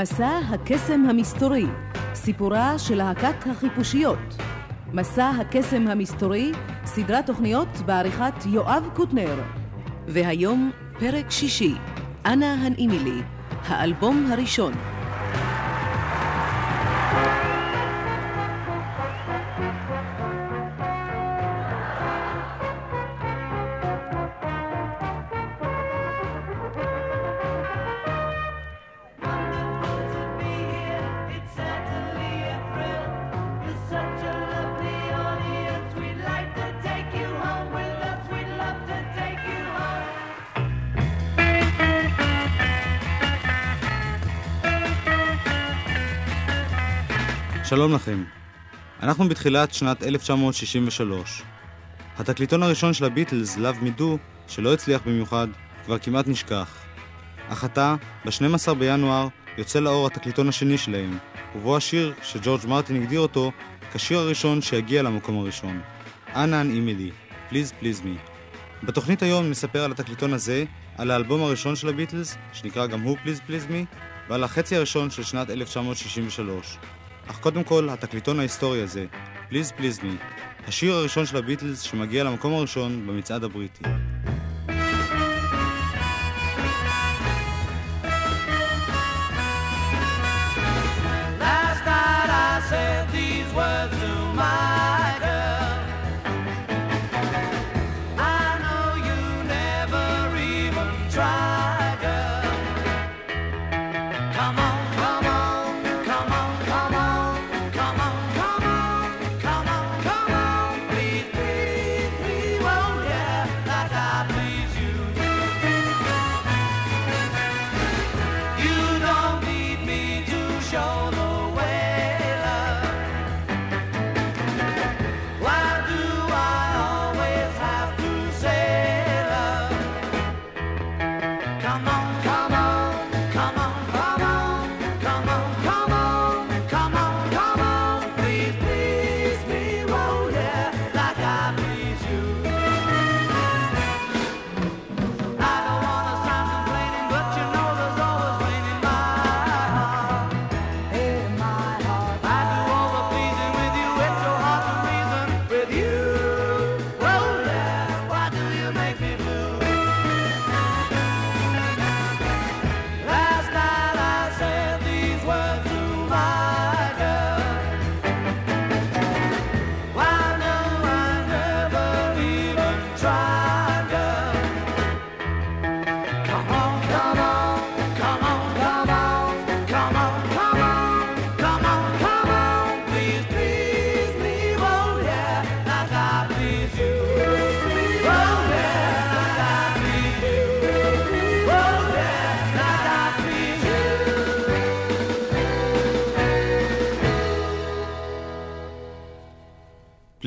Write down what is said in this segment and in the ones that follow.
מסע הקסם המסתורי, סיפורה של להקת החיפושיות. מסע הקסם המסתורי, סדרת תוכניות בעריכת יואב קוטנר. והיום פרק שישי, אנא הנעימי לי, האלבום הראשון. שלום לכם. אנחנו בתחילת שנת 1963. התקליטון הראשון של הביטלס, Me Do, שלא הצליח במיוחד, כבר כמעט נשכח. אך עתה, ב-12 בינואר, יוצא לאור התקליטון השני שלהם, ובו השיר שג'ורג' מרטין הגדיר אותו כשיר הראשון שיגיע למקום הראשון. אנא הנעימי לי, Please Please Me. בתוכנית היום נספר על התקליטון הזה, על האלבום הראשון של הביטלס, שנקרא גם הוא Please Please Me, ועל החצי הראשון של שנת 1963. אך קודם כל, התקליטון ההיסטורי הזה, Please Please Me, השיר הראשון של הביטלס שמגיע למקום הראשון במצעד הבריטי.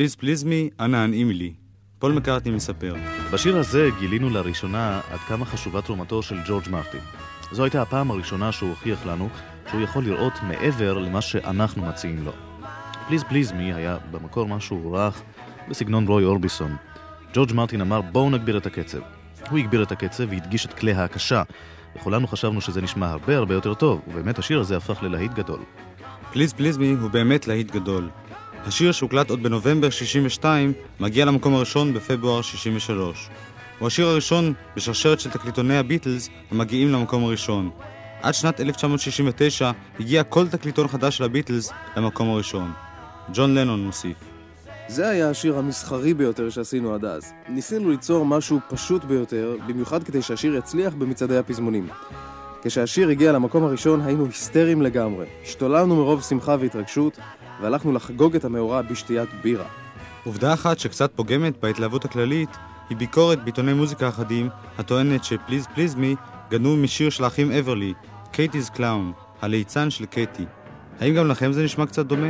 Please Please Me, אנא הנעימי לי. פול מקארטני מספר. בשיר הזה גילינו לראשונה עד כמה חשובה תרומתו של ג'ורג' מרטין. זו הייתה הפעם הראשונה שהוא הוכיח לנו שהוא יכול לראות מעבר למה שאנחנו מציעים לו. Please Please Me היה במקור משהו רך בסגנון רוי אורביסון. ג'ורג' מרטין אמר בואו נגביר את הקצב. הוא הגביר את הקצב והדגיש את כלי ההקשה, וכולנו חשבנו שזה נשמע הרבה הרבה יותר טוב, ובאמת השיר הזה הפך ללהיט גדול. פליז פליז מי הוא באמת להיט גדול. השיר שהוקלט עוד בנובמבר 62 מגיע למקום הראשון בפברואר 63. הוא השיר הראשון בשרשרת של תקליטוני הביטלס המגיעים למקום הראשון. עד שנת 1969 הגיע כל תקליטון חדש של הביטלס למקום הראשון. ג'ון לנון מוסיף. זה היה השיר המסחרי ביותר שעשינו עד אז. ניסינו ליצור משהו פשוט ביותר, במיוחד כדי שהשיר יצליח במצעדי הפזמונים. כשהשיר הגיע למקום הראשון היינו היסטריים לגמרי. השתוללנו מרוב שמחה והתרגשות, והלכנו לחגוג את המאורע בשתיית בירה. עובדה אחת שקצת פוגמת בהתלהבות הכללית היא ביקורת בעיתוני מוזיקה אחדים הטוענת ש"Please Please Me" גנוב משיר של האחים אברלי, Cathy's Clown, הליצן של קייטי. האם גם לכם זה נשמע קצת דומה?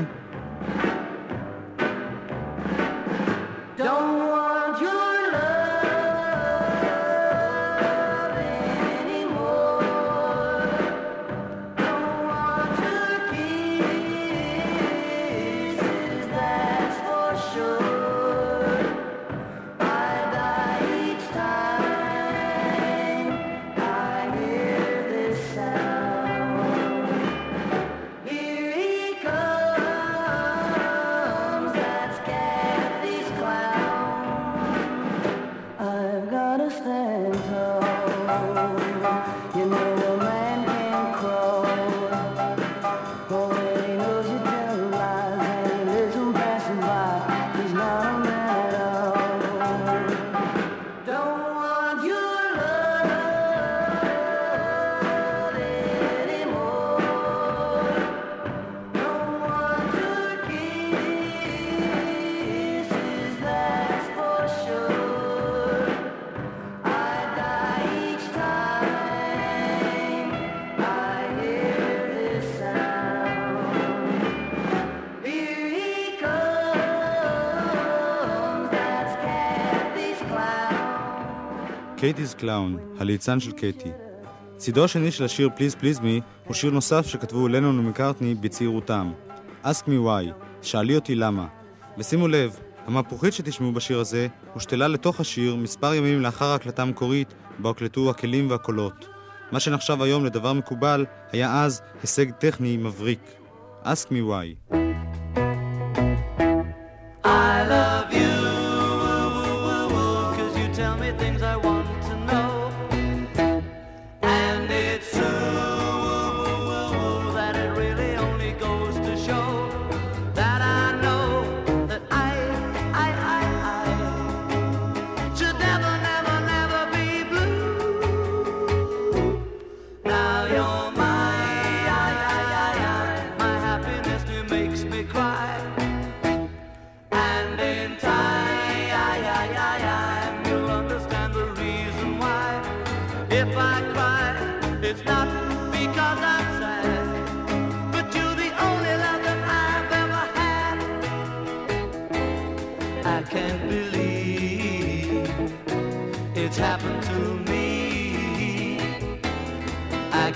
קייטי's קלאון, הליצן של קייטי. צידו השני של השיר Please Please Me הוא שיר נוסף שכתבו לנון ומקארטני בצעירותם. Ask me why, שאלי אותי למה. ושימו לב, המהפוכית שתשמעו בשיר הזה הושתלה לתוך השיר מספר ימים לאחר ההקלטה המקורית בה הוקלטו הכלים והקולות. מה שנחשב היום לדבר מקובל, היה אז הישג טכני מבריק. Ask me why.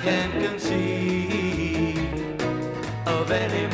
Can conceive of any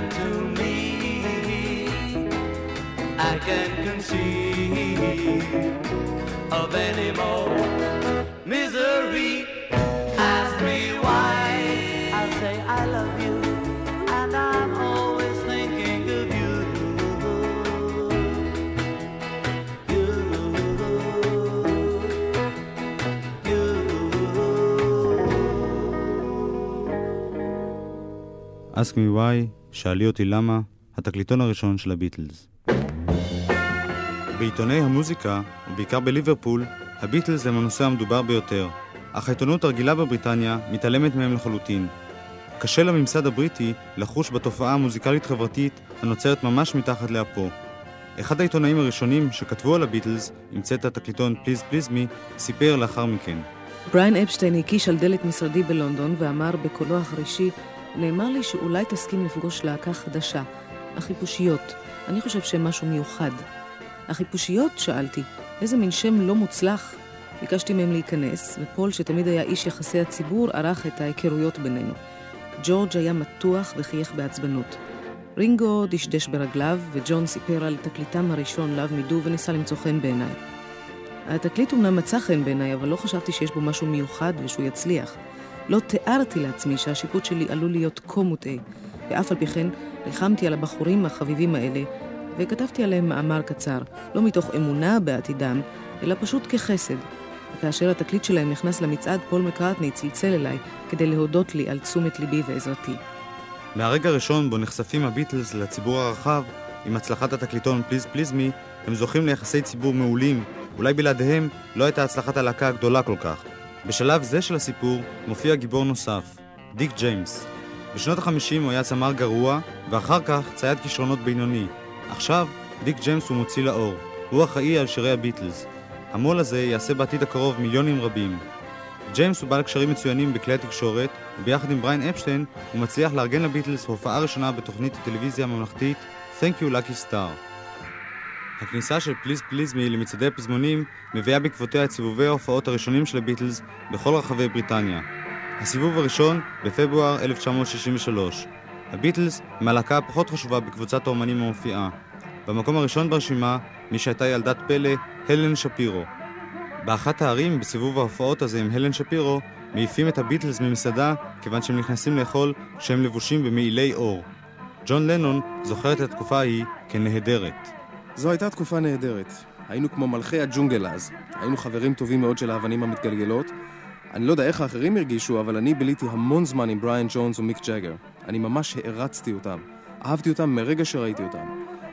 happened to me. I can conceive of any more misery. Ask me why. I say I love you, and I'm always thinking of you. You, you. Ask me why שאלי אותי למה, התקליטון הראשון של הביטלס. בעיתוני המוזיקה, ובעיקר בליברפול, הביטלס הם הנושא המדובר ביותר, אך העיתונות הרגילה בבריטניה מתעלמת מהם לחלוטין. קשה לממסד הבריטי לחוש בתופעה המוזיקלית-חברתית הנוצרת ממש מתחת לאפו. אחד העיתונאים הראשונים שכתבו על הביטלס, המצאת התקליטון "Please Please Me", סיפר לאחר מכן. בריין אפשטיין הקיש על דלת משרדי בלונדון ואמר בקולו החרישי נאמר לי שאולי תסכים לפגוש להקה חדשה, החיפושיות. אני חושב שהם משהו מיוחד. החיפושיות? שאלתי. איזה מין שם לא מוצלח? ביקשתי מהם להיכנס, ופול, שתמיד היה איש יחסי הציבור, ערך את ההיכרויות בינינו. ג'ורג' היה מתוח וחייך בעצבנות. רינגו דשדש ברגליו, וג'ון סיפר על תקליטם הראשון, לאו מידו, וניסה למצוא חן בעיניי. התקליט אומנם מצא חן בעיניי, אבל לא חשבתי שיש בו משהו מיוחד ושהוא יצליח. לא תיארתי לעצמי שהשיפוט שלי עלול להיות כה מוטעה, ואף על פי כן ריחמתי על הבחורים החביבים האלה, וכתבתי עליהם מאמר קצר, לא מתוך אמונה בעתידם, אלא פשוט כחסד. וכאשר התקליט שלהם נכנס למצעד, פול מקארטני צלצל אליי כדי להודות לי על תשומת ליבי ועזרתי. מהרגע הראשון בו נחשפים הביטלס לציבור הרחב, עם הצלחת התקליטון Please Please Me, הם זוכים ליחסי ציבור מעולים, אולי בלעדיהם לא הייתה הצלחת הלהקה הגדולה כל כך. בשלב זה של הסיפור מופיע גיבור נוסף, דיק ג'יימס. בשנות החמישים הוא היה זמר גרוע, ואחר כך צייד כישרונות בינוני. עכשיו, דיק ג'יימס הוא מוציא לאור. הוא אחראי על שירי הביטלס. המו"ל הזה יעשה בעתיד הקרוב מיליונים רבים. ג'יימס הוא בעל קשרים מצוינים בכלי התקשורת, וביחד עם בריין אפשטיין הוא מצליח לארגן לביטלס הופעה ראשונה בתוכנית הטלוויזיה הממלכתית Thank you Lucky Star. הכניסה של פליז פליז מי למצעדי הפזמונים מביאה בעקבותיה את סיבובי ההופעות הראשונים של הביטלס בכל רחבי בריטניה. הסיבוב הראשון בפברואר 1963. הביטלס הם הלהקה הפחות חשובה בקבוצת האומנים המופיעה. במקום הראשון ברשימה, מי שהייתה ילדת פלא, הלן שפירו. באחת הערים, בסיבוב ההופעות הזה עם הלן שפירו, מעיפים את הביטלס ממסעדה כיוון שהם נכנסים לאכול כשהם לבושים במעילי אור. ג'ון לנון זוכר את התקופה ההיא כנהדרת. זו הייתה תקופה נהדרת. היינו כמו מלכי הג'ונגל אז. היינו חברים טובים מאוד של האבנים המתגלגלות. אני לא יודע איך האחרים הרגישו, אבל אני ביליתי המון זמן עם בריאן ג'ונס ומיק ג'אגר. אני ממש הערצתי אותם. אהבתי אותם מרגע שראיתי אותם.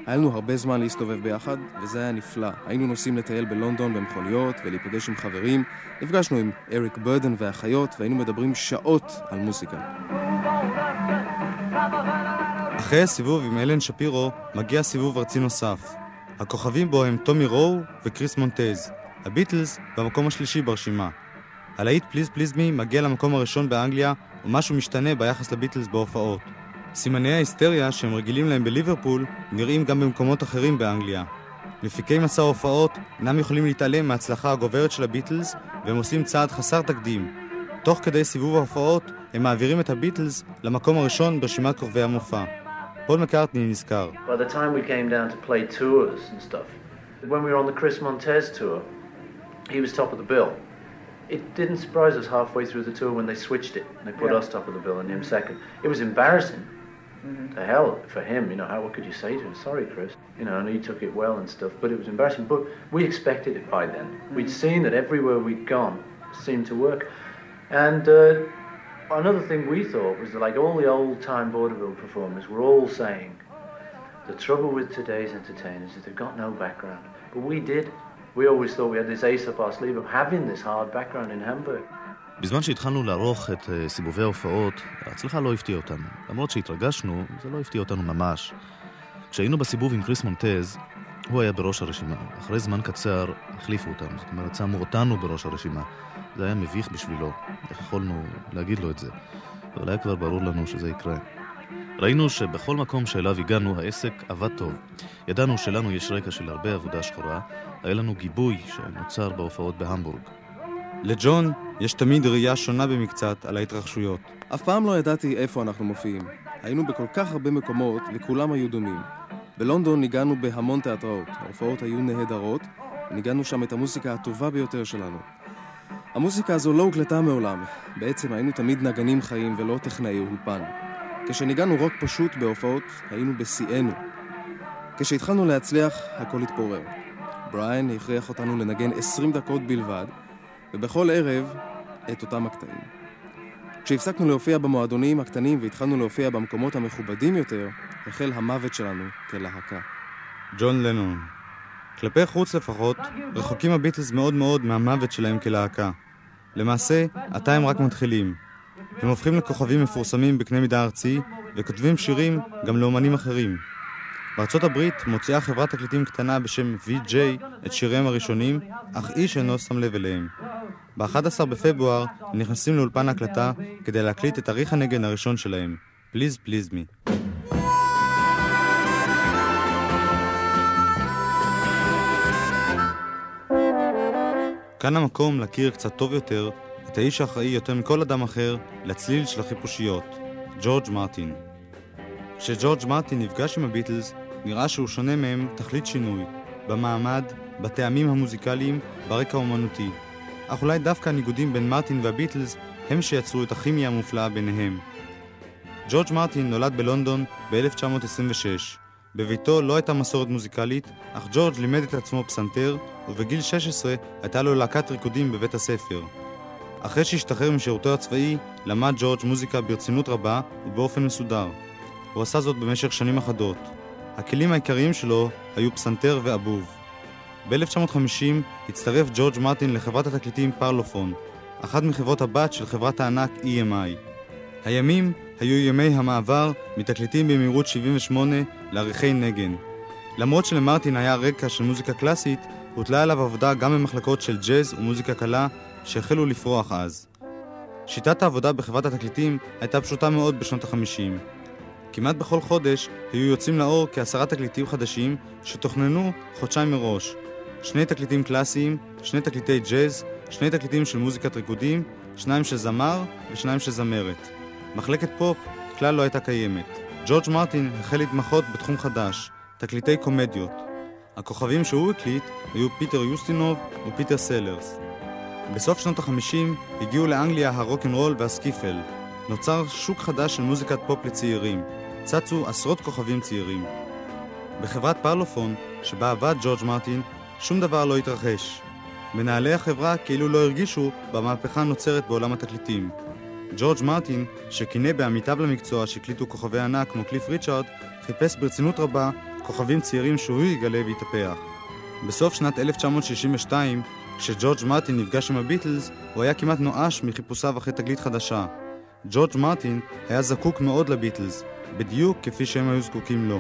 היה לנו הרבה זמן להסתובב ביחד, וזה היה נפלא. היינו נוסעים לטייל בלונדון במכוניות ולהיפגש עם חברים. נפגשנו עם אריק ברדן והחיות, והיינו מדברים שעות על מוזיקה. אחרי הסיבוב עם אלן שפירו, מגיע סיבוב ארצי נוסף. הכוכבים בו הם טומי רואו וקריס מונטז. הביטלס במקום השלישי ברשימה. הלהיט Please Please Me מגיע למקום הראשון באנגליה, ומשהו משתנה ביחס לביטלס בהופעות. סימני ההיסטריה שהם רגילים להם בליברפול נראים גם במקומות אחרים באנגליה. מפיקי מסע ההופעות אינם יכולים להתעלם מההצלחה הגוברת של הביטלס והם עושים צעד חסר תקדים. תוך כדי סיבוב ההופעות הם מעבירים את הביטלס למקום הראשון ברשימת כוכבי המופע. פול מקארטני נזכר. By the time we came down to play tours and stuff, when we were on the Chris Montez tour, he was top of the bill. It didn't surprise us halfway through the tour when they switched it. They put Yeah. us top of the bill and him second. It was embarrassing. Mm-hmm. The hell for him, you know. How what could you say to him? Sorry, Chris. You know, and he took it well and stuff, but it was embarrassing. But we expected it by then. We'd seen that everywhere we'd gone seemed to work, and. Uh, Another thing we thought was that, like all the old time vaudeville performers were all saying, the trouble with today's entertainers is they've got no background. But we did. We always thought we had this ace up our sleeve of having this hard background in Hamburg. בזמן שהתחלנו לערוך את אה, סיבובי ההופעות, ההצלחה לא הפתיעה אותנו. למרות שהתרגשנו, זה לא הפתיע אותנו ממש. כשהיינו בסיבוב עם קריס מונטז, הוא היה בראש הרשימה. אחרי זמן קצר החליפו אותנו, זאת אומרת, שמו אותנו בראש הרשימה. זה היה מביך בשבילו, איך יכולנו להגיד לו את זה? אבל היה כבר ברור לנו שזה יקרה. ראינו שבכל מקום שאליו הגענו העסק עבד טוב. ידענו שלנו יש רקע של הרבה עבודה שחורה, היה לנו גיבוי שנוצר בהופעות בהמבורג. לג'ון יש תמיד ראייה שונה במקצת על ההתרחשויות. אף פעם לא ידעתי איפה אנחנו מופיעים. היינו בכל כך הרבה מקומות, וכולם היו דומים. בלונדון ניגענו בהמון תיאטראות. ההופעות היו נהדרות, וניגענו שם את המוזיקה הטובה ביותר שלנו. המוזיקה הזו לא הוקלטה מעולם. בעצם היינו תמיד נגנים חיים ולא טכנאי אולפן. כשניגענו רוק פשוט בהופעות, היינו בשיאנו. כשהתחלנו להצליח, הכל התפורר. בריאן הכריח אותנו לנגן 20 דקות בלבד, ובכל ערב, את אותם הקטעים. כשהפסקנו להופיע במועדונים הקטנים והתחלנו להופיע במקומות המכובדים יותר, החל המוות שלנו כלהקה. ג'ון לנון. כלפי חוץ לפחות, רחוקים הביטלס מאוד מאוד מהמוות שלהם כלהקה. למעשה, עתה הם רק מתחילים. הם הופכים לכוכבים מפורסמים בקנה מידה ארצי, וכותבים שירים גם לאומנים אחרים. בארצות הברית מוציאה חברת תקליטים קטנה בשם VJ את שיריהם הראשונים, אך איש אינו שם לב אליהם. ב-11 בפברואר הם נכנסים לאולפן ההקלטה כדי להקליט את אריך הנגן הראשון שלהם, Please Please Me. כאן המקום להכיר קצת טוב יותר את האיש האחראי יותר מכל אדם אחר לצליל של החיפושיות, ג'ורג' מרטין. כשג'ורג' מרטין נפגש עם הביטלס, נראה שהוא שונה מהם תכלית שינוי, במעמד, בטעמים המוזיקליים, ברקע האומנותי. אך אולי דווקא הניגודים בין מרטין והביטלס הם שיצרו את הכימיה המופלאה ביניהם. ג'ורג' מרטין נולד בלונדון ב-1926. בביתו לא הייתה מסורת מוזיקלית, אך ג'ורג' לימד את עצמו פסנתר, ובגיל 16 הייתה לו להקת ריקודים בבית הספר. אחרי שהשתחרר משירותו הצבאי, למד ג'ורג' מוזיקה ברצינות רבה ובאופן מסודר. הוא עשה זאת במשך שנים אחדות. הכלים העיקריים שלו היו פסנתר ואבוב. ב-1950 הצטרף ג'ורג' מרטין לחברת התקליטים פרלופון, אחת מחברות הבת של חברת הענק EMI. הימים היו ימי המעבר מתקליטים במהירות 78 לעריכי נגן. למרות שלמרטין היה רקע של מוזיקה קלאסית, הוטלה עליו עבודה גם במחלקות של ג'אז ומוזיקה קלה שהחלו לפרוח אז. שיטת העבודה בחברת התקליטים הייתה פשוטה מאוד בשנות ה-50. כמעט בכל חודש היו יוצאים לאור כעשרה תקליטים חדשים שתוכננו חודשיים מראש. שני תקליטים קלאסיים, שני תקליטי ג'אז, שני תקליטים של מוזיקת ריקודים, שניים של זמר ושניים של זמרת. מחלקת פופ כלל לא הייתה קיימת. ג'ורג' מרטין החל להתמחות בתחום חדש, תקליטי קומדיות. הכוכבים שהוא הקליט היו פיטר יוסטינוב ופיטר סלרס. בסוף שנות החמישים הגיעו לאנגליה הרוקנרול והסקיפל. נוצר שוק חדש של מוזיקת פופ לצעירים. צצו עשרות כוכבים צעירים. בחברת פרלופון, שבה עבד ג'ורג' מרטין, שום דבר לא התרחש. מנהלי החברה כאילו לא הרגישו במהפכה הנוצרת בעולם התקליטים. ג'ורג' מרטין, שקינא בעמיתיו למקצוע שהקליטו כוכבי ענק כמו קליף ריצ'ארד, חיפש ברצינות רבה כוכבים צעירים שהוא יגלה ויטפח. בסוף שנת 1962, כשג'ורג' מרטין נפגש עם הביטלס, הוא היה כמעט נואש מחיפושיו אחרי תגלית חדשה. ג'ורג' מרטין היה זקוק מאוד לביטלס, בדיוק כפי שהם היו זקוקים לו.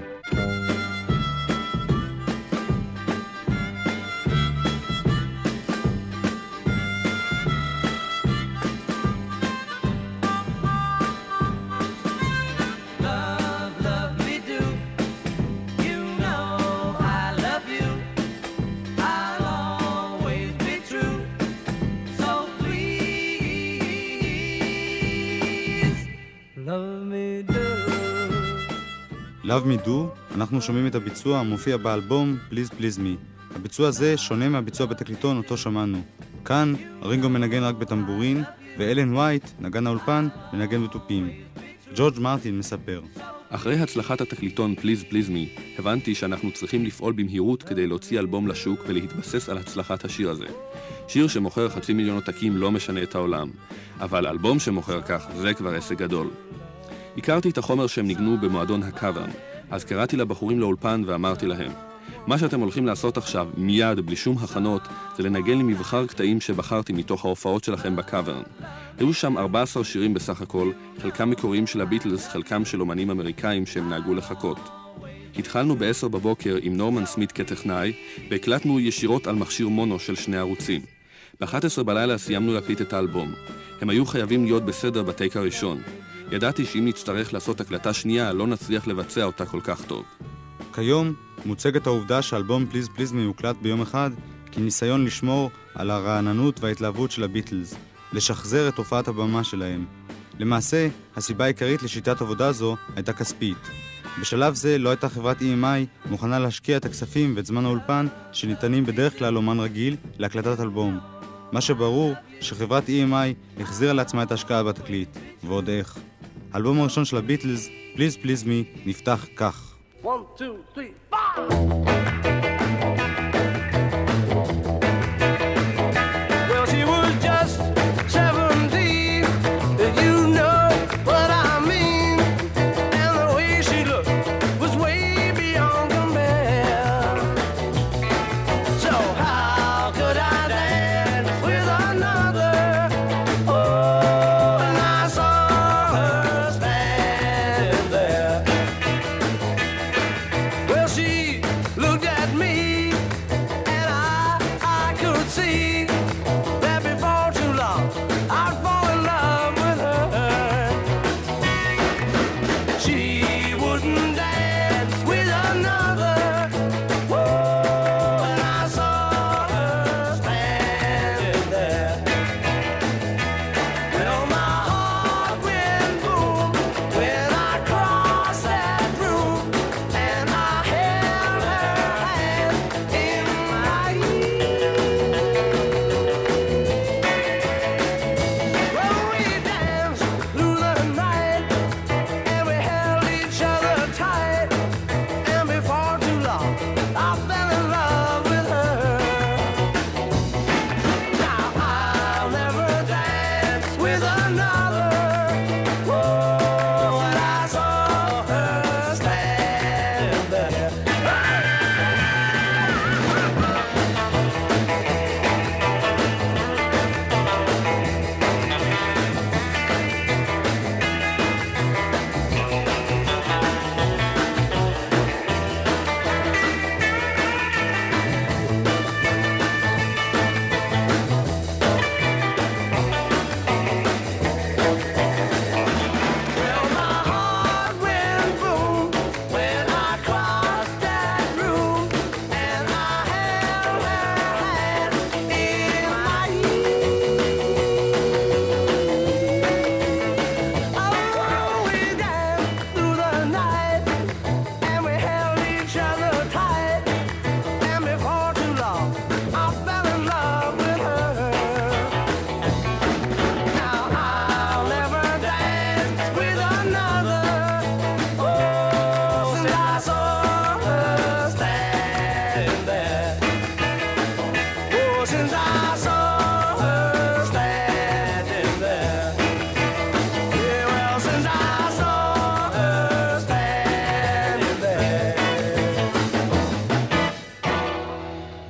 Do, אנחנו שומעים את הביצוע המופיע באלבום Please Please Me. הביצוע הזה שונה מהביצוע בתקליטון אותו שמענו. כאן רינגו מנגן רק בטמבורין, ואלן וייט, נגן האולפן, מנגן בתופים. ג'ורג' מרטין מספר. אחרי הצלחת התקליטון Please Please Me, הבנתי שאנחנו צריכים לפעול במהירות כדי להוציא אלבום לשוק ולהתבסס על הצלחת השיר הזה. שיר שמוכר חצי מיליון עותקים לא משנה את העולם, אבל אלבום שמוכר כך זה כבר עסק גדול. הכרתי את החומר שהם ניגנו במועדון הקאברן, אז קראתי לבחורים לאולפן ואמרתי להם, מה שאתם הולכים לעשות עכשיו, מיד, בלי שום הכנות, זה לנגן לי מבחר קטעים שבחרתי מתוך ההופעות שלכם בקאברן. היו שם 14 שירים בסך הכל, חלקם מקוריים של הביטלס, חלקם של אומנים אמריקאים שהם נהגו לחכות. התחלנו ב-10 בבוקר עם נורמן סמית כטכנאי, והקלטנו ישירות על מכשיר מונו של שני ערוצים. ב-11 בלילה סיימנו להקליט את האלבום. הם היו חייבים להיות בסדר בטייק הראשון. ידעתי שאם נצטרך לעשות הקלטה שנייה, לא נצליח לבצע אותה כל כך טוב. כיום מוצגת העובדה שאלבום פליז פליז מיוקלט ביום אחד כניסיון לשמור על הרעננות וההתלהבות של הביטלס, לשחזר את הופעת הבמה שלהם. למעשה, הסיבה העיקרית לשיטת עבודה זו הייתה כספית. בשלב זה לא הייתה חברת EMI מוכנה להשקיע את הכספים ואת זמן האולפן שניתנים בדרך כלל אומן רגיל להקלטת אלבום. מה שברור שחברת EMI החזירה לעצמה את ההשקעה בתקליט, ועוד איך. האלבום הראשון של הביטלס, Please Please Me, נפתח כך. One, two, three,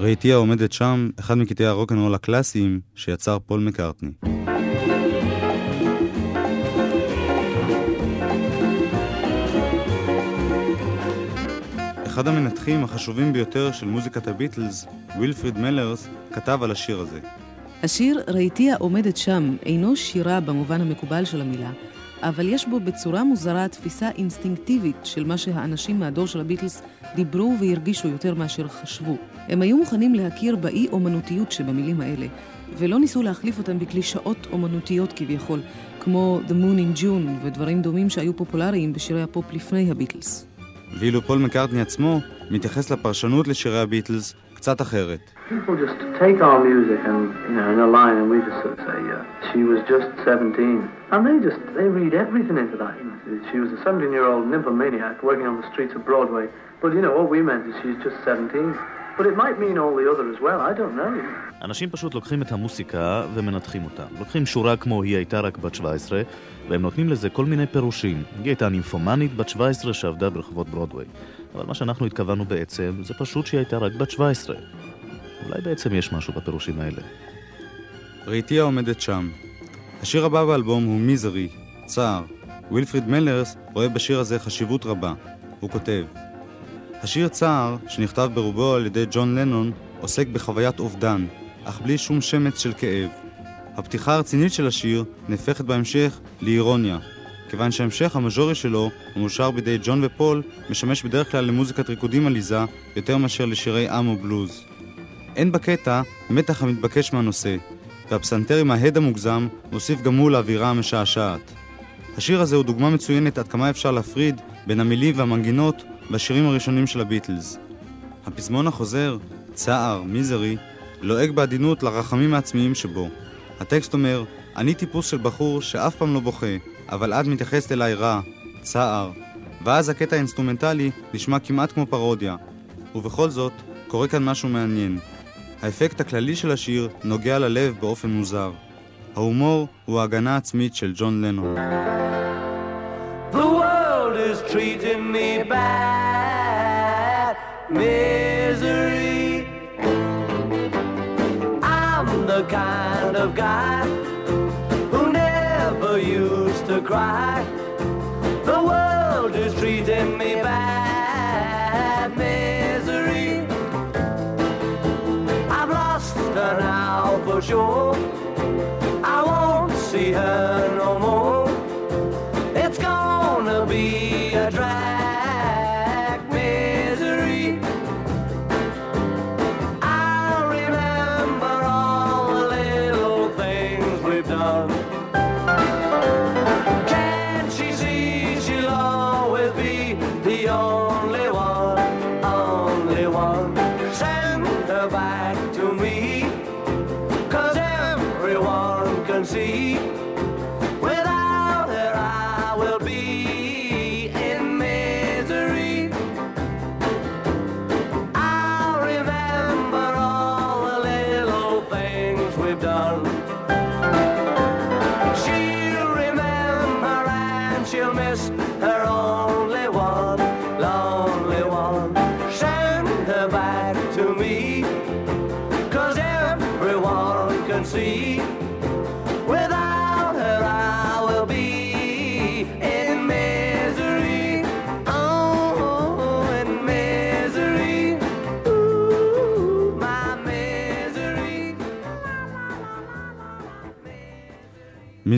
ראיתיה עומדת שם, אחד מקטעי הרוקנרול הקלאסיים שיצר פול מקארטני. אחד המנתחים החשובים ביותר של מוזיקת הביטלס, וילפריד מלרס, כתב על השיר הזה. השיר "ראיתיה עומדת שם" אינו שירה במובן המקובל של המילה, אבל יש בו בצורה מוזרה תפיסה אינסטינקטיבית של מה שהאנשים מהדור של הביטלס דיברו והרגישו יותר מאשר חשבו. הם היו מוכנים להכיר באי-אומנותיות שבמילים האלה, ולא ניסו להחליף אותם בקלישאות אומנותיות כביכול, כמו The Moon and June ודברים דומים שהיו פופולריים בשירי הפופ לפני הביטלס. ואילו פול מקארטני עצמו מתייחס לפרשנות לשירי הביטלס קצת אחרת. People just take our music and, you know, analyze it and we just sort of say, yeah, she was just 17. And they just, they read everything into that. She was a 17-year-old nymphomaniac working on the streets of Broadway. But, you know, what we meant is she's just 17. But it might mean all the other as well, I don't know. אנשים פשוט לוקחים את המוסיקה ומנתחים אותה. לוקחים שורה כמו היא הייתה רק בת 17, והם נותנים לזה כל מיני פירושים. היא הייתה נימפומנית בת 17 שעבדה ברחובות ברודוויי. אבל מה שאנחנו התכוונו בעצם, זה פשוט שהיא הייתה רק בת 17. אולי בעצם יש משהו בפירושים האלה. ראיתיה עומדת שם. השיר הבא באלבום הוא מיזרי, צער. וילפריד מלרס רואה בשיר הזה חשיבות רבה. הוא כותב השיר צער, שנכתב ברובו על ידי ג'ון לנון, עוסק בחוויית אובדן, אך בלי שום שמץ של כאב. הפתיחה הרצינית של השיר נהפכת בהמשך לאירוניה, כיוון שהמשך המז'ורי שלו, המאושר בידי ג'ון ופול, משמש בדרך כלל למוזיקת ריקודים עליזה יותר מאשר לשירי עם או בלוז. אין בקטע מתח המתבקש מהנושא, והפסנתר עם ההד המוגזם מוסיף גם הוא לאווירה המשעשעת. השיר הזה הוא דוגמה מצוינת עד כמה אפשר להפריד בין המילים והמנגינות בשירים הראשונים של הביטלס. הפזמון החוזר, צער, Misery, לועג בעדינות לרחמים העצמיים שבו. הטקסט אומר, אני טיפוס של בחור שאף פעם לא בוכה, אבל את מתייחסת אליי רע, צער. ואז הקטע האינסטרומנטלי נשמע כמעט כמו פרודיה. ובכל זאת, קורה כאן משהו מעניין. האפקט הכללי של השיר נוגע ללב באופן מוזר. ההומור הוא ההגנה העצמית של ג'ון לנון. The world is treating me bad. Misery. I'm the kind of guy who never used to cry. The world is treating me bad. Misery. I won't see her no more.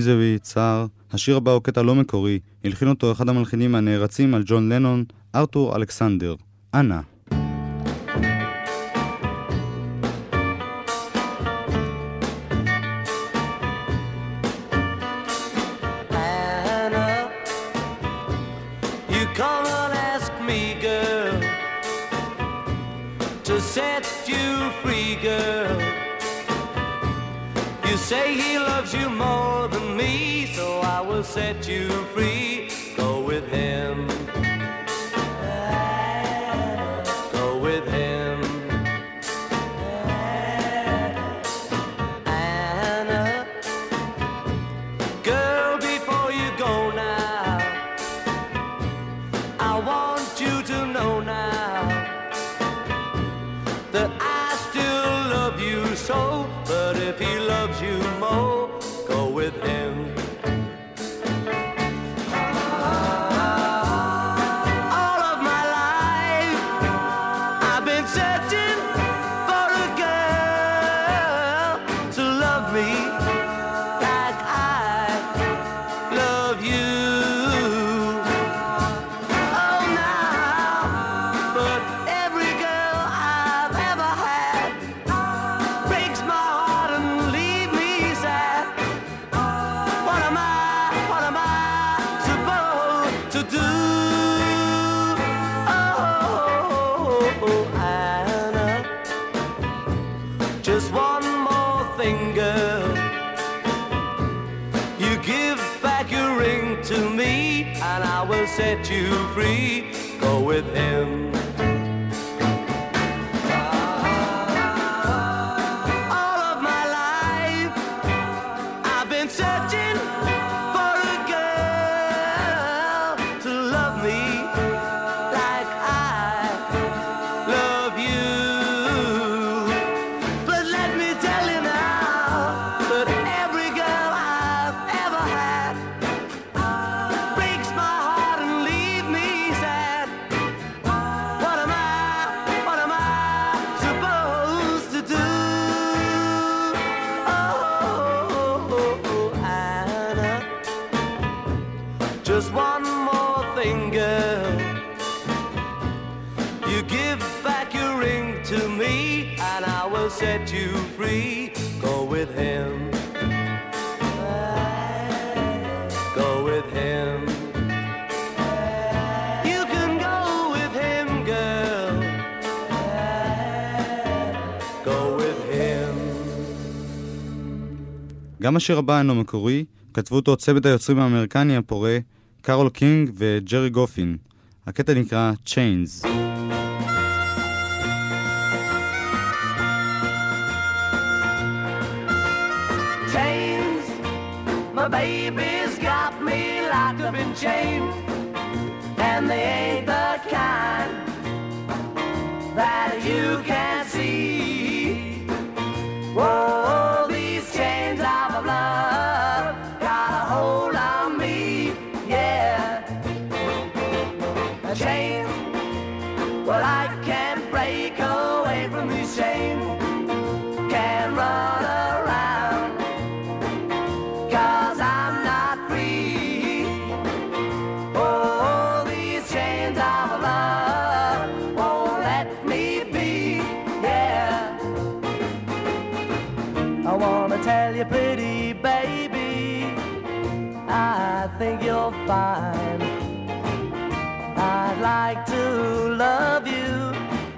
מיזרי, צער. השיר הבא הוא קטע לא מקורי, הלחין אותו אחד המלחינים הנערצים על ג'ון לנון, ארתור אלכסנדר. אנא. Set you free, girl. You say he loves you more than me, so I will set you free. Go with him. Set you free. גם השיר הבא אינו מקורי, כתבו אותו צוות היוצרים האמריקני הפורה, קארול קינג וג'רי גופין. הקטע נקרא Chains. baby's got me locked up in chains, and they ain't the kind that you can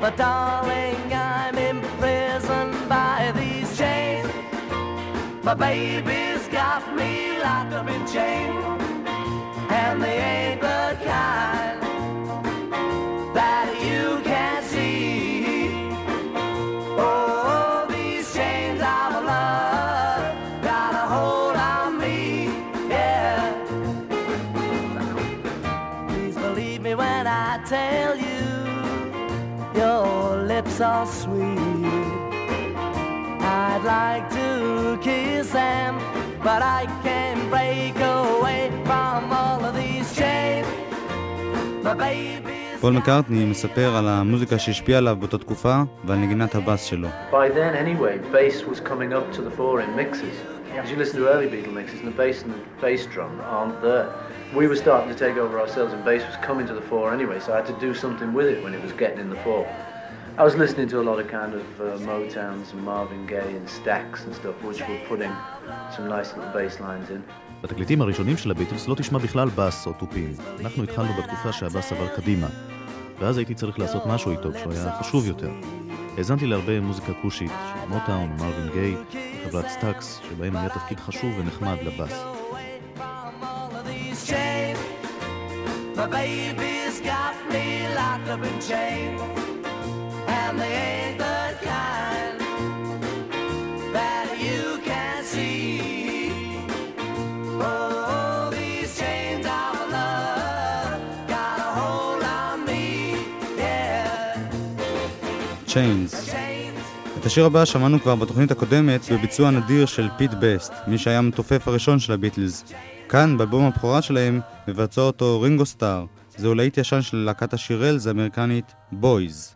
but darling, I'm imprisoned by these chains. My baby's got me locked up in chains, פול מקארטני מספר על המוזיקה שהשפיעה עליו באותה תקופה ועל נגינת הבאס שלו. By then, anyway, bass was coming up to the fore in mixes. As you listen to early Beatle mixes, and the bass and the bass drum aren't there. We were starting to take over ourselves, and bass was coming to the fore anyway, so I had to do something with it when it was getting in the fore. I was listening to a lot of kind of uh, Motowns and Marvin Gaye and Stax and stuff, which were putting some nice little bass lines in. בתקליטים הראשונים של הביטלס לא תשמע בכלל בס או תופים. אנחנו התחלנו בתקופה שהבס עבר קדימה, ואז הייתי צריך לעשות משהו איתו כשהוא היה חשוב יותר. האזנתי להרבה מוזיקה כושית, של מוטאון ומרווין גיי, חברת סטאקס, שבהם היה תפקיד חשוב ונחמד לבס. My baby's got me locked up in chains, Chains. את השיר הבא שמענו כבר בתוכנית הקודמת בביצוע נדיר של פיט בסט, מי שהיה המתופף הראשון של הביטלס. כאן, באלבום הבכורה שלהם, מבצע אותו רינגו סטאר. זהו להיט ישן של להקת השירלס האמריקנית, Boys.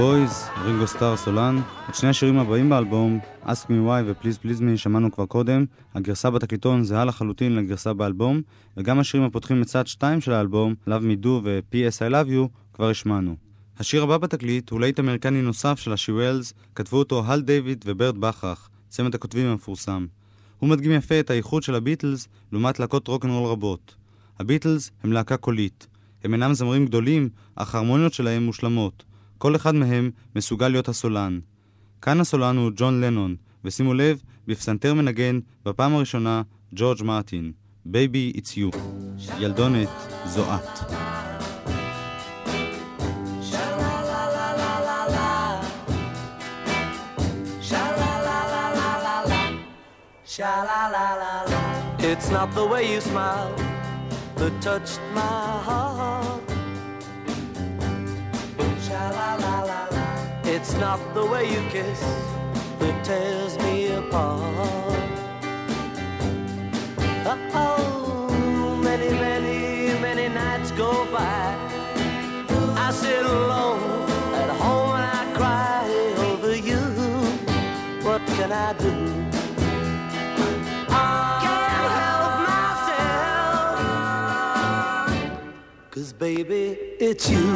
Boys, רינגו סטאר סולן. את שני השירים הבאים באלבום, Ask Me Why ו-Please Please Me, שמענו כבר קודם. הגרסה בתקליטון זהה לחלוטין לגרסה באלבום, וגם השירים הפותחים את צד 2 של האלבום, Love Me Do ו-P.S. I Love You, כבר השמענו. השיר הבא בתקליט הוא להיט אמריקני נוסף של השירלס, כתבו אותו הל דיוויד וברט בכרך, צמד הכותבים המפורסם. הוא מדגים יפה את הייחוד של הביטלס לעומת להקות רוקנרול רבות. הביטלס הם להקה קולית. הם אינם זמרים גדולים, אך ההרמוניות שלהם מושלמות. כל אחד מהם מסוגל להיות הסולן. כאן הסולן הוא ג'ון לנון, ושימו לב, בפסנתר מנגן, בפעם הראשונה, ג'ורג' מרטין. Baby, it's you. ילדונת, זו את. It's not the way you smile that touched my heart. It's not the way you kiss that tears me apart. Oh, many, many, many nights go by. I sit alone at home and I cry over you. What can I do? Baby, it's you.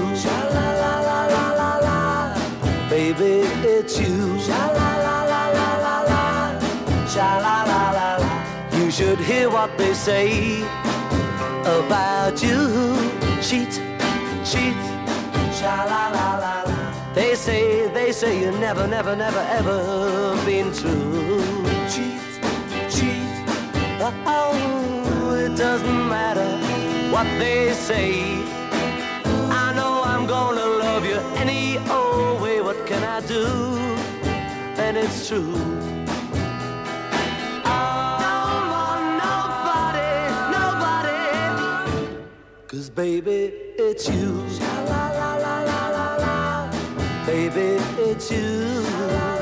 Baby, it's you. You should hear what they say about you. Cheat, cheat. They say, they say you never, never, never, ever been true. Cheat, cheat. Oh, it doesn't matter what they say. I know I'm gonna love you any old way. What can I do? And it's true. Don't want nobody, nobody. Cause baby, it's you. Baby, it's you.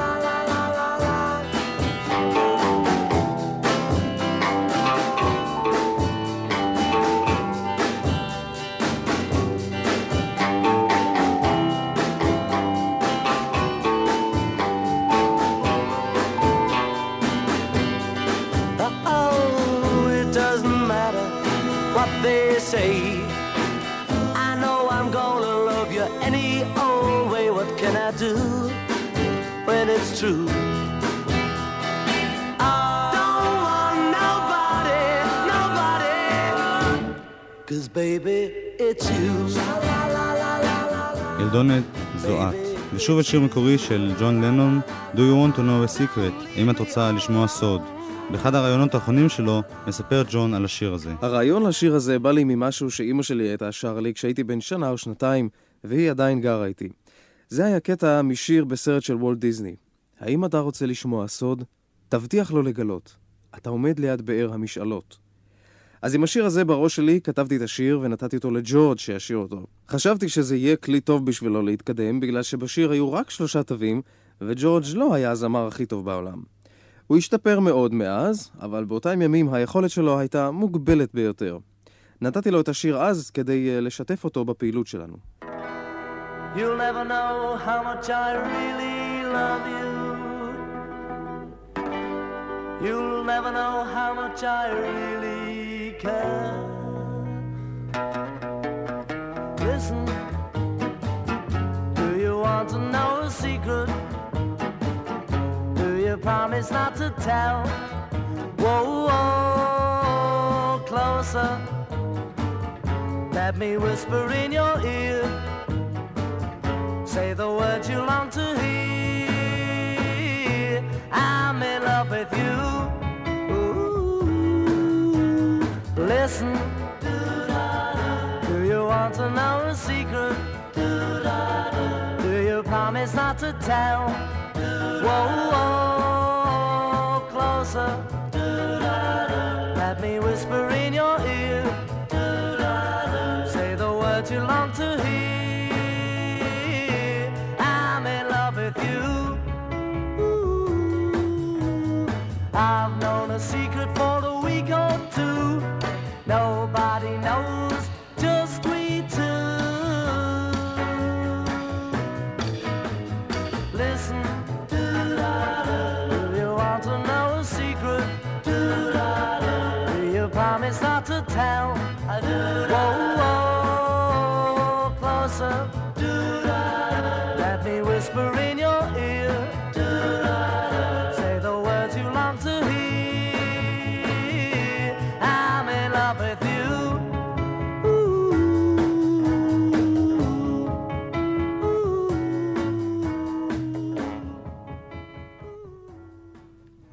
True? Don't want nobody, nobody. Cause baby, it's you. ילדונת זו את. ושוב השיר מקורי של ג'ון לנון, Do you want to know a secret? אם את רוצה לשמוע סוד. באחד הראיונות האחרונים שלו, מספר ג'ון על השיר הזה. הרעיון לשיר הזה בא לי ממשהו שאימא שלי הייתה שר לי כשהייתי בן שנה או שנתיים, והיא עדיין גרה איתי. זה היה קטע משיר בסרט של וולט דיסני. האם אתה רוצה לשמוע סוד? תבטיח לו לגלות. אתה עומד ליד באר המשאלות. אז עם השיר הזה בראש שלי כתבתי את השיר ונתתי אותו לג'ורג' שישיר אותו. חשבתי שזה יהיה כלי טוב בשבילו להתקדם, בגלל שבשיר היו רק שלושה תווים, וג'ורג' לא היה הזמר הכי טוב בעולם. הוא השתפר מאוד מאז, אבל באותם ימים היכולת שלו הייתה מוגבלת ביותר. נתתי לו את השיר אז כדי uh, לשתף אותו בפעילות שלנו. You'll never know how much I really love you. You'll never know how much I really care. Listen, do you want to know a secret? Do you promise not to tell? Whoa, whoa, closer. Let me whisper in your ear. Say the words you long to hear. With you. Ooh, listen. Do you want to know a secret? Do you promise not to tell? Whoa, whoa, closer. Let me whisper in your ear. Say the words you long to hear.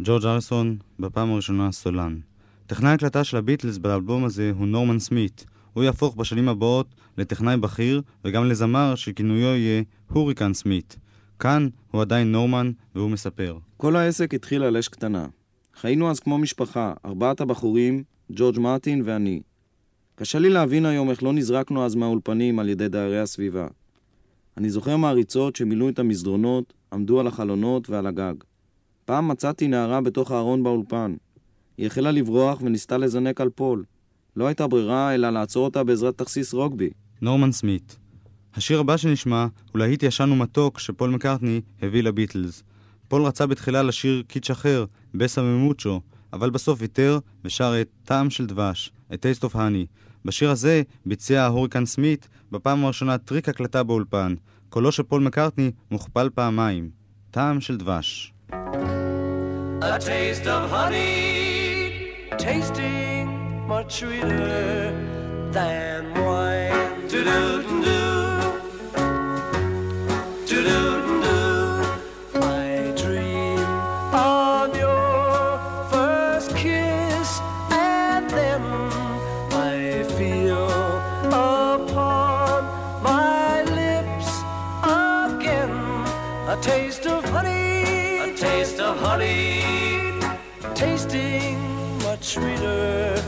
ג'ורג' אריסון, בפעם הראשונה סולן. טכנאי הקלטה של הביטלס באלבום הזה הוא נורמן סמית. הוא יהפוך בשנים הבאות לטכנאי בכיר וגם לזמר שכינויו יהיה הוריקן סמית. כאן הוא עדיין נורמן והוא מספר. כל העסק התחיל על אש קטנה. חיינו אז כמו משפחה, ארבעת הבחורים, ג'ורג' מרטין ואני. קשה לי להבין היום איך לא נזרקנו אז מהאולפנים על ידי דיירי הסביבה. אני זוכר מעריצות שמילאו את המסדרונות, עמדו על החלונות ועל הגג. פעם מצאתי נערה בתוך הארון באולפן. היא החלה לברוח וניסתה לזנק על פול. לא הייתה ברירה אלא לעצור אותה בעזרת תכסיס רוגבי. נורמן סמית. השיר הבא שנשמע הוא להיט ישן ומתוק שפול מקארטני הביא לביטלס. פול רצה בתחילה לשיר קיטש אחר, Bésame Mucho, אבל בסוף ויתר ושר את טעם של דבש, את Taste of Honey. בשיר הזה ביצע ההוריקן סמית בפעם הראשונה טריק הקלטה באולפן. קולו של פול מקארטני מוכפל פעמיים. טעם של דבש. A taste of honey, tasting much sweeter than wine. Do do do, do do do. I dream on your first kiss, and then I feel upon my lips again a taste of of honey, tasting much sweeter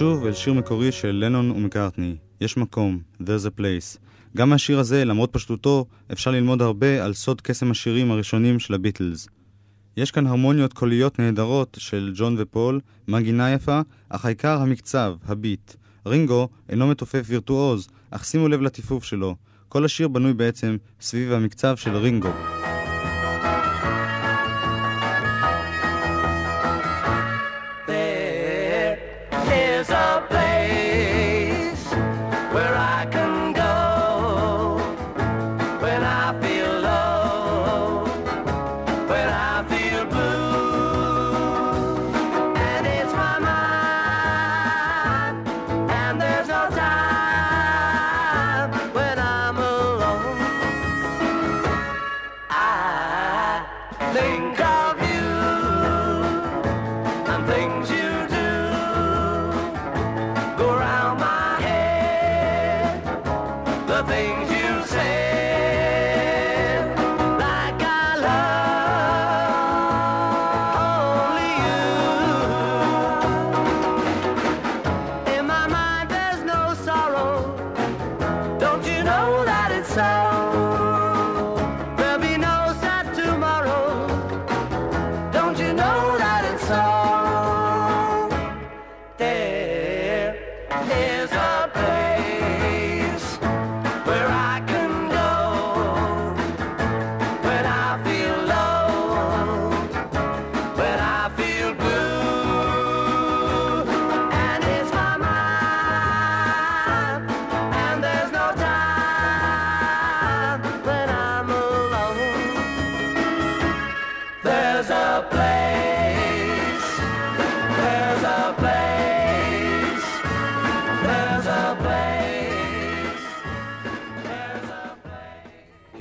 ושוב אל שיר מקורי של לנון ומקארטני, יש מקום, There's a place. גם מהשיר הזה, למרות פשטותו, אפשר ללמוד הרבה על סוד קסם השירים הראשונים של הביטלס. יש כאן הרמוניות קוליות נהדרות של ג'ון ופול, מנגינה יפה, אך העיקר המקצב, הביט. רינגו אינו מתופף וירטואוז, אך שימו לב לטיפוף שלו. כל השיר בנוי בעצם סביב המקצב של רינגו.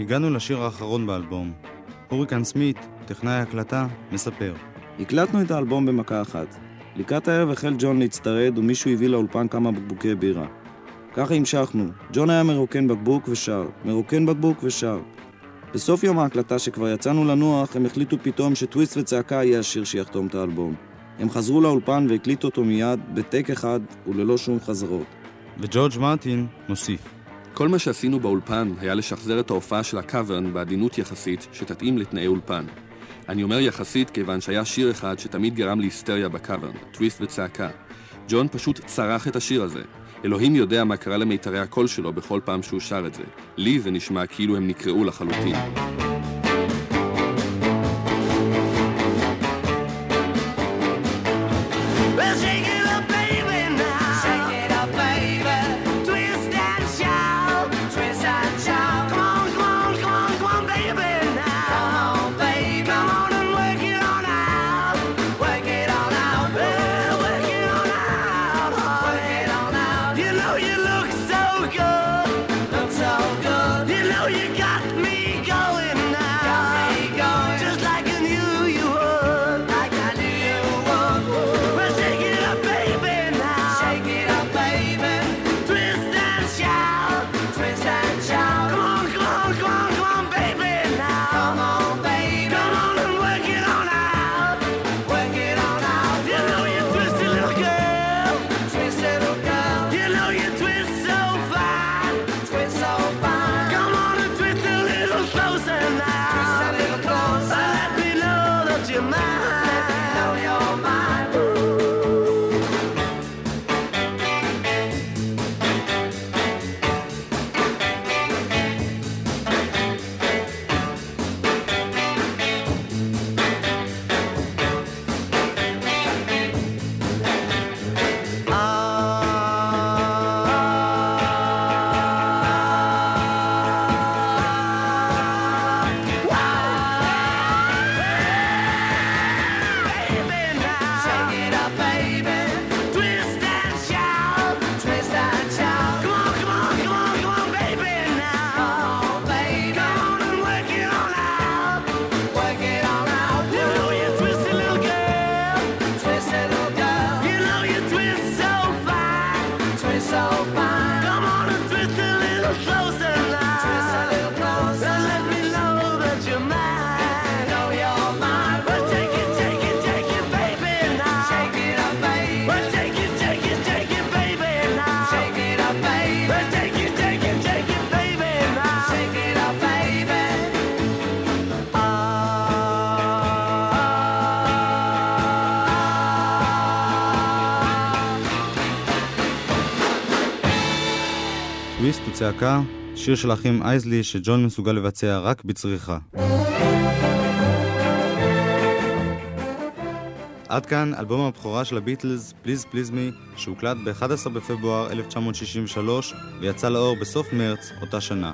הגענו לשיר האחרון באלבום. הוריקן סמית, טכנאי ההקלטה, מספר. הקלטנו את האלבום במכה אחת. לקראת הערב החל ג'ון להצטרד ומישהו הביא לאולפן כמה בקבוקי בירה. ככה המשכנו. ג'ון היה מרוקן בקבוק ושר, מרוקן בקבוק ושר. בסוף יום ההקלטה שכבר יצאנו לנוח, הם החליטו פתאום שטוויסט וצעקה יהיה השיר שיחתום את האלבום. הם חזרו לאולפן והקליטו אותו מיד, בטייק אחד וללא שום חזרות. וג'ורג' מרטין מוסיף. כל מה שעשינו באולפן היה לשחזר את ההופעה של הקאברן בעדינות יחסית שתתאים לתנאי אולפן. אני אומר יחסית כיוון שהיה שיר אחד שתמיד גרם להיסטריה בקאברן, טוויסט וצעקה. ג'ון פשוט צרח את השיר הזה. אלוהים יודע מה קרה למיתרי הקול שלו בכל פעם שהוא שר את זה. לי זה נשמע כאילו הם נקרעו לחלוטין. צעקה, שיר של האחים אייזלי שג'ון מסוגל לבצע רק בצריכה. עד כאן אלבום הבכורה של הביטלס, פליז פליז מי, שהוקלט ב-11 בפברואר 1963 ויצא לאור בסוף מרץ אותה שנה.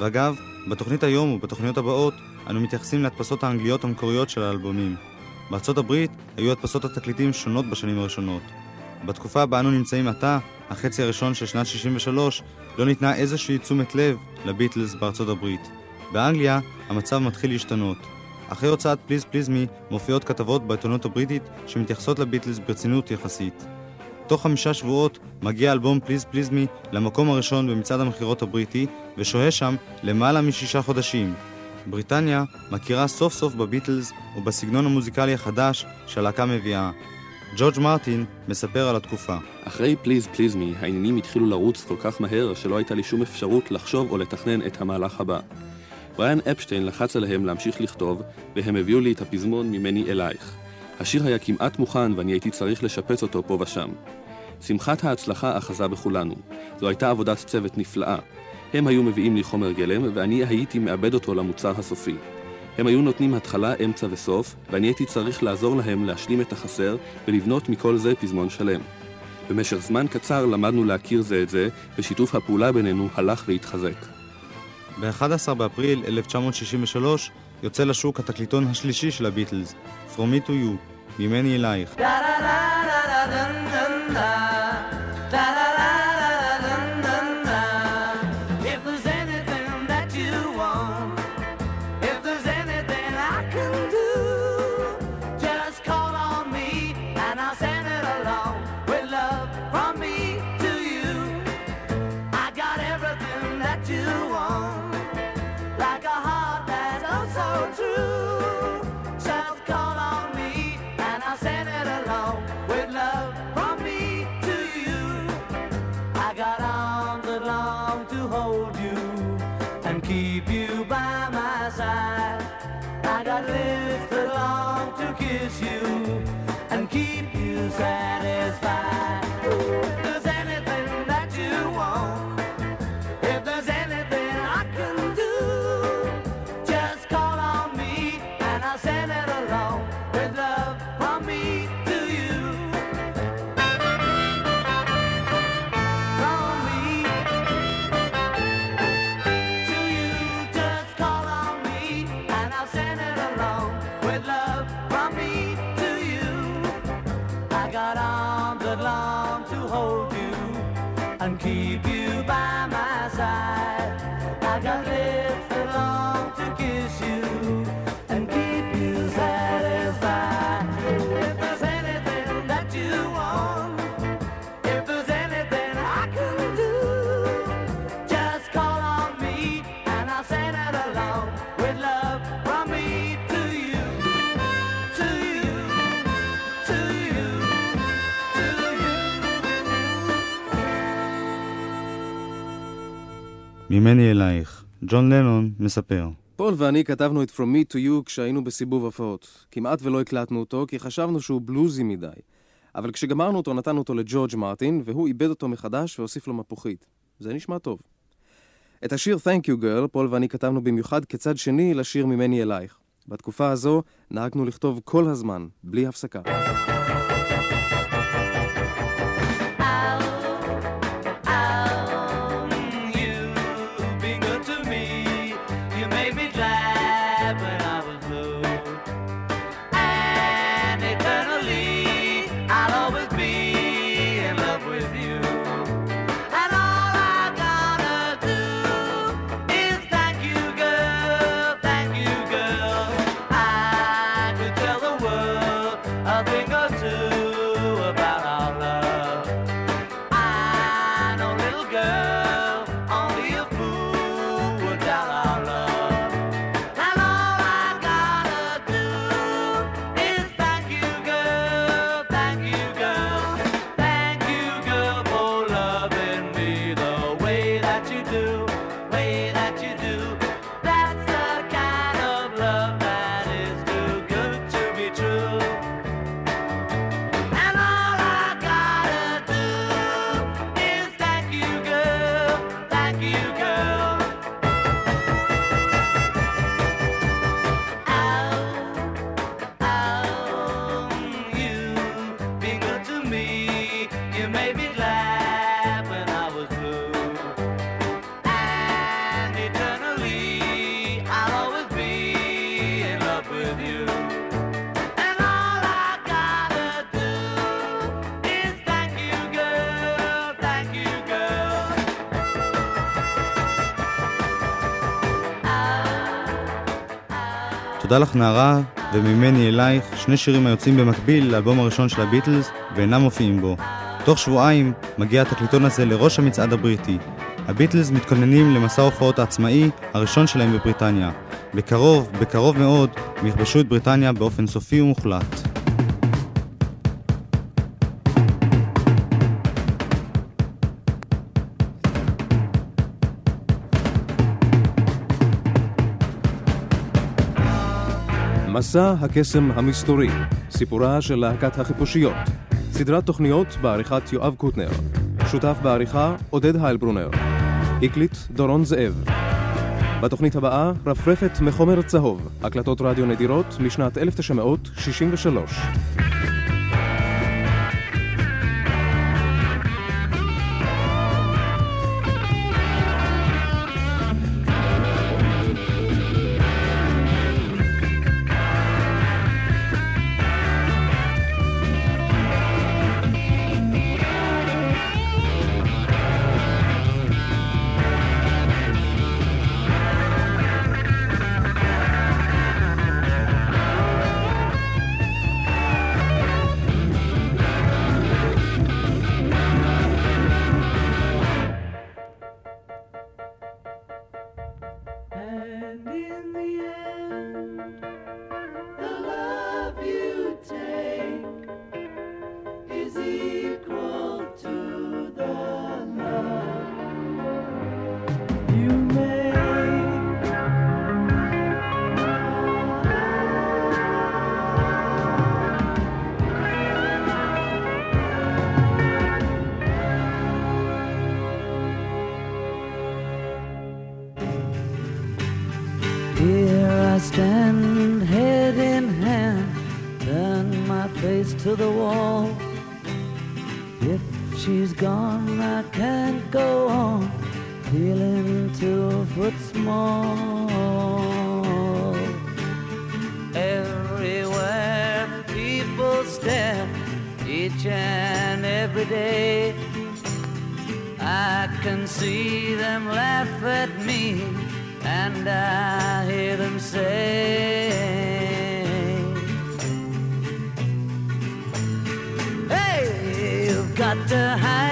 ואגב, בתוכנית היום ובתוכניות הבאות אנו מתייחסים להדפסות האנגליות המקוריות של האלבומים. בארצות הברית היו הדפסות התקליטים שונות בשנים הראשונות. בתקופה בה אנו נמצאים עתה, החצי הראשון של שנת 63, לא ניתנה איזושהי תשומת לב לביטלס בארצות הברית. באנגליה המצב מתחיל להשתנות. אחרי הוצאת Please Please Me מופיעות כתבות בעיתונות הבריטית שמתייחסות לביטלס ברצינות יחסית. תוך חמישה שבועות מגיע אלבום Please Please Me למקום הראשון במצעד המכירות הבריטי ושוהה שם למעלה משישה חודשים. בריטניה מכירה סוף סוף בביטלס ובסגנון המוזיקלי החדש שהלהקה מביאה. ג'ורג' מרטין מספר על התקופה. אחרי פליז פליז מי, העניינים התחילו לרוץ כל כך מהר שלא הייתה לי שום אפשרות לחשוב או לתכנן את המהלך הבא. בריאן אפשטיין לחץ עליהם להמשיך לכתוב, והם הביאו לי את הפזמון ממני אלייך. השיר היה כמעט מוכן ואני הייתי צריך לשפץ אותו פה ושם. שמחת ההצלחה אחזה בכולנו. זו הייתה עבודת צוות נפלאה. הם היו מביאים לי חומר גלם, ואני הייתי מאבד אותו למוצר הסופי. הם היו נותנים התחלה, אמצע וסוף, ואני הייתי צריך לעזור להם להשלים את החסר ולבנות מכל זה פזמון שלם. במשך זמן קצר למדנו להכיר זה את זה, ושיתוף הפעולה בינינו הלך והתחזק. ב-11 באפריל 1963 יוצא לשוק התקליטון השלישי של הביטלס, From Me to You, ממני אלייך. ממני אלייך. ג'ון לנון מספר. פול ואני כתבנו את From Me to You כשהיינו בסיבוב הופעות. כמעט ולא הקלטנו אותו, כי חשבנו שהוא בלוזי מדי. אבל כשגמרנו אותו נתנו אותו לג'ורג' מרטין, והוא איבד אותו מחדש והוסיף לו מפוחית. זה נשמע טוב. את השיר Thank You Girl, פול ואני כתבנו במיוחד כצד שני לשיר ממני אלייך. בתקופה הזו נהגנו לכתוב כל הזמן, בלי הפסקה. תודה לך נערה, וממני אלייך, שני שירים היוצאים במקביל לאלבום הראשון של הביטלס, ואינם מופיעים בו. תוך שבועיים מגיע התקליטון הזה לראש המצעד הבריטי. הביטלס מתכוננים למסע הופעות העצמאי הראשון שלהם בבריטניה. בקרוב, בקרוב מאוד, הם יכבשו את בריטניה באופן סופי ומוחלט. מסע הקסם המסתורי, סיפורה של להקת החיפושיות, סדרת תוכניות בעריכת יואב קוטנר, שותף בעריכה עודד היילברונר, הקליט דורון זאב. בתוכנית הבאה, רפרפת מחומר צהוב, הקלטות רדיו נדירות משנת 1963. Them laugh at me, and I hear them say, Hey, you've got to hide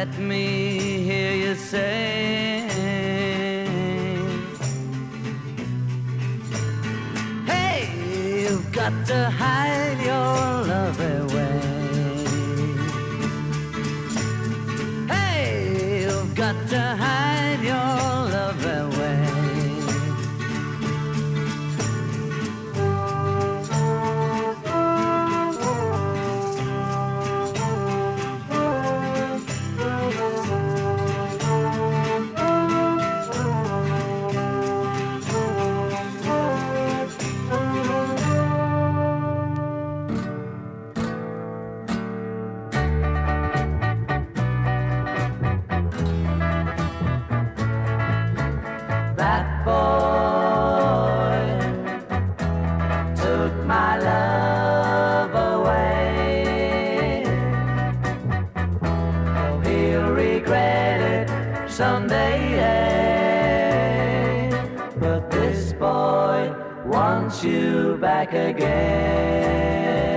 let me hear you say. Hey, you've got to hide your love away. Hey, you've got to hide someday. But this boy wants you back again.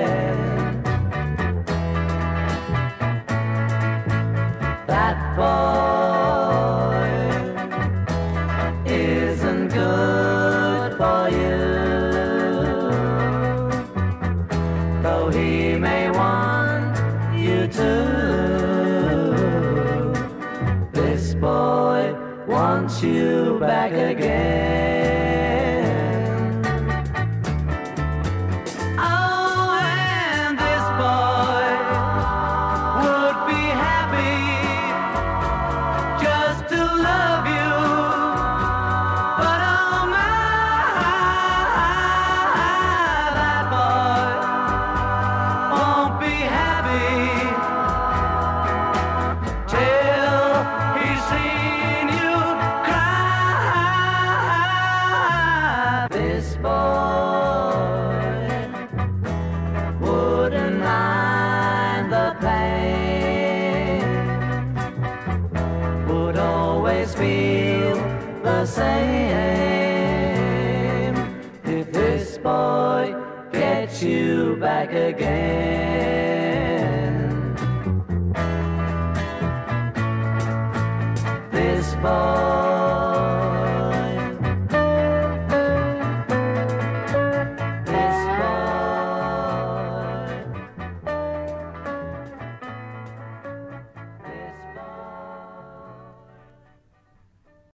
Again.